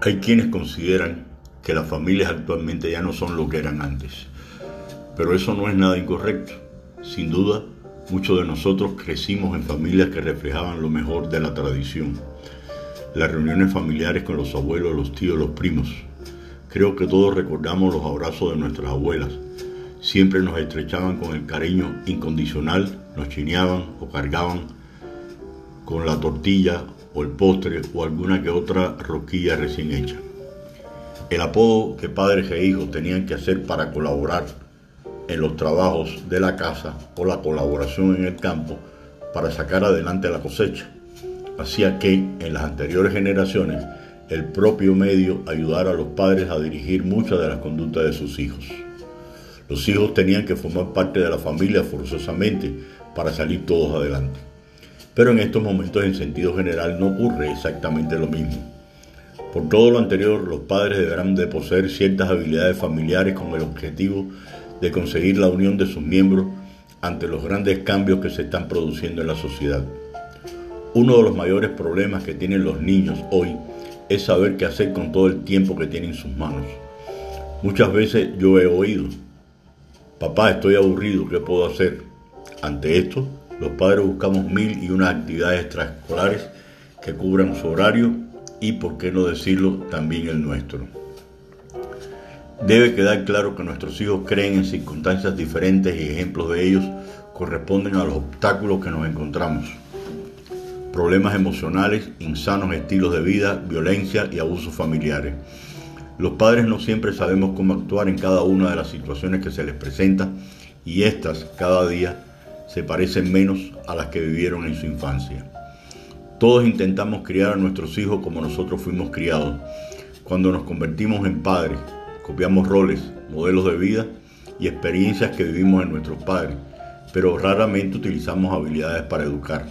Hay quienes consideran que las familias actualmente ya no son lo que eran antes, pero eso no es nada incorrecto. Sin duda, muchos de nosotros crecimos en familias que reflejaban lo mejor de la tradición. Las reuniones familiares con los abuelos, los tíos, los primos. Creo que todos recordamos los abrazos de nuestras abuelas. Siempre nos estrechaban con el cariño incondicional, nos chineaban o cargaban con la tortilla o el postre o alguna que otra roquilla recién hecha. El apodo que padres e hijos tenían que hacer para colaborar en los trabajos de la casa o la colaboración en el campo para sacar adelante la cosecha. Hacía que en las anteriores generaciones el propio medio ayudara a los padres a dirigir muchas de las conductas de sus hijos. Los hijos tenían que formar parte de la familia forzosamente para salir todos adelante. Pero en estos momentos en sentido general no ocurre exactamente lo mismo. Por todo lo anterior, los padres deberán de poseer ciertas habilidades familiares con el objetivo de conseguir la unión de sus miembros ante los grandes cambios que se están produciendo en la sociedad. Uno de los mayores problemas que tienen los niños hoy es saber qué hacer con todo el tiempo que tienen en sus manos. Muchas veces yo he oído, papá, estoy aburrido, ¿qué puedo hacer? Ante esto, los padres buscamos mil y unas actividades extraescolares que cubran su horario y, por qué no decirlo, también el nuestro. Debe quedar claro que nuestros hijos creen en circunstancias diferentes y ejemplos de ellos corresponden a los obstáculos que nos encontramos. Problemas emocionales, insanos estilos de vida, violencia y abusos familiares. Los padres no siempre sabemos cómo actuar en cada una de las situaciones que se les presenta y estas cada día se parecen menos a las que vivieron en su infancia. Todos intentamos criar a nuestros hijos como nosotros fuimos criados. Cuando nos convertimos en padres, copiamos roles, modelos de vida y experiencias que vivimos en nuestros padres, pero raramente utilizamos habilidades para educar.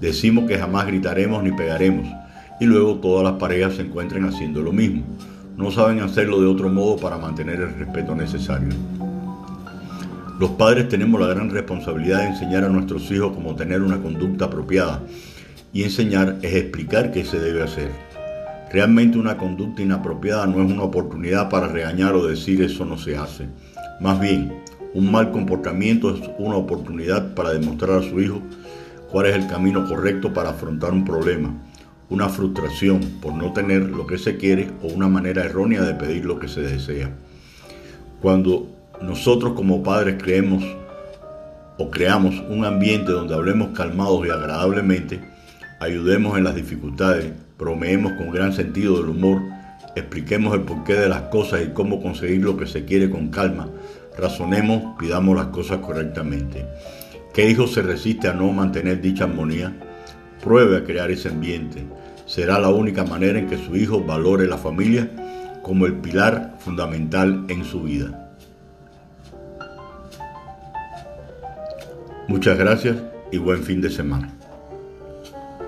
Decimos que jamás gritaremos ni pegaremos y luego todas las parejas se encuentran haciendo lo mismo. No saben hacerlo de otro modo para mantener el respeto necesario. Los padres tenemos la gran responsabilidad de enseñar a nuestros hijos cómo tener una conducta apropiada y enseñar es explicar qué se debe hacer. Realmente una conducta inapropiada no es una oportunidad para regañar o decir eso no se hace. Más bien, un mal comportamiento es una oportunidad para demostrar a su hijo cuál es el camino correcto para afrontar un problema, una frustración por no tener lo que se quiere o una manera errónea de pedir lo que se desea. Cuando nosotros como padres creemos o creamos un ambiente donde hablemos calmados y agradablemente, ayudemos en las dificultades, bromeemos con gran sentido del humor, expliquemos el porqué de las cosas y cómo conseguir lo que se quiere con calma, razonemos, pidamos las cosas correctamente. ¿Qué hijo se resiste a no mantener dicha armonía? Pruebe a crear ese ambiente. Será la única manera en que su hijo valore la familia como el pilar fundamental en su vida. Muchas gracias y buen fin de semana.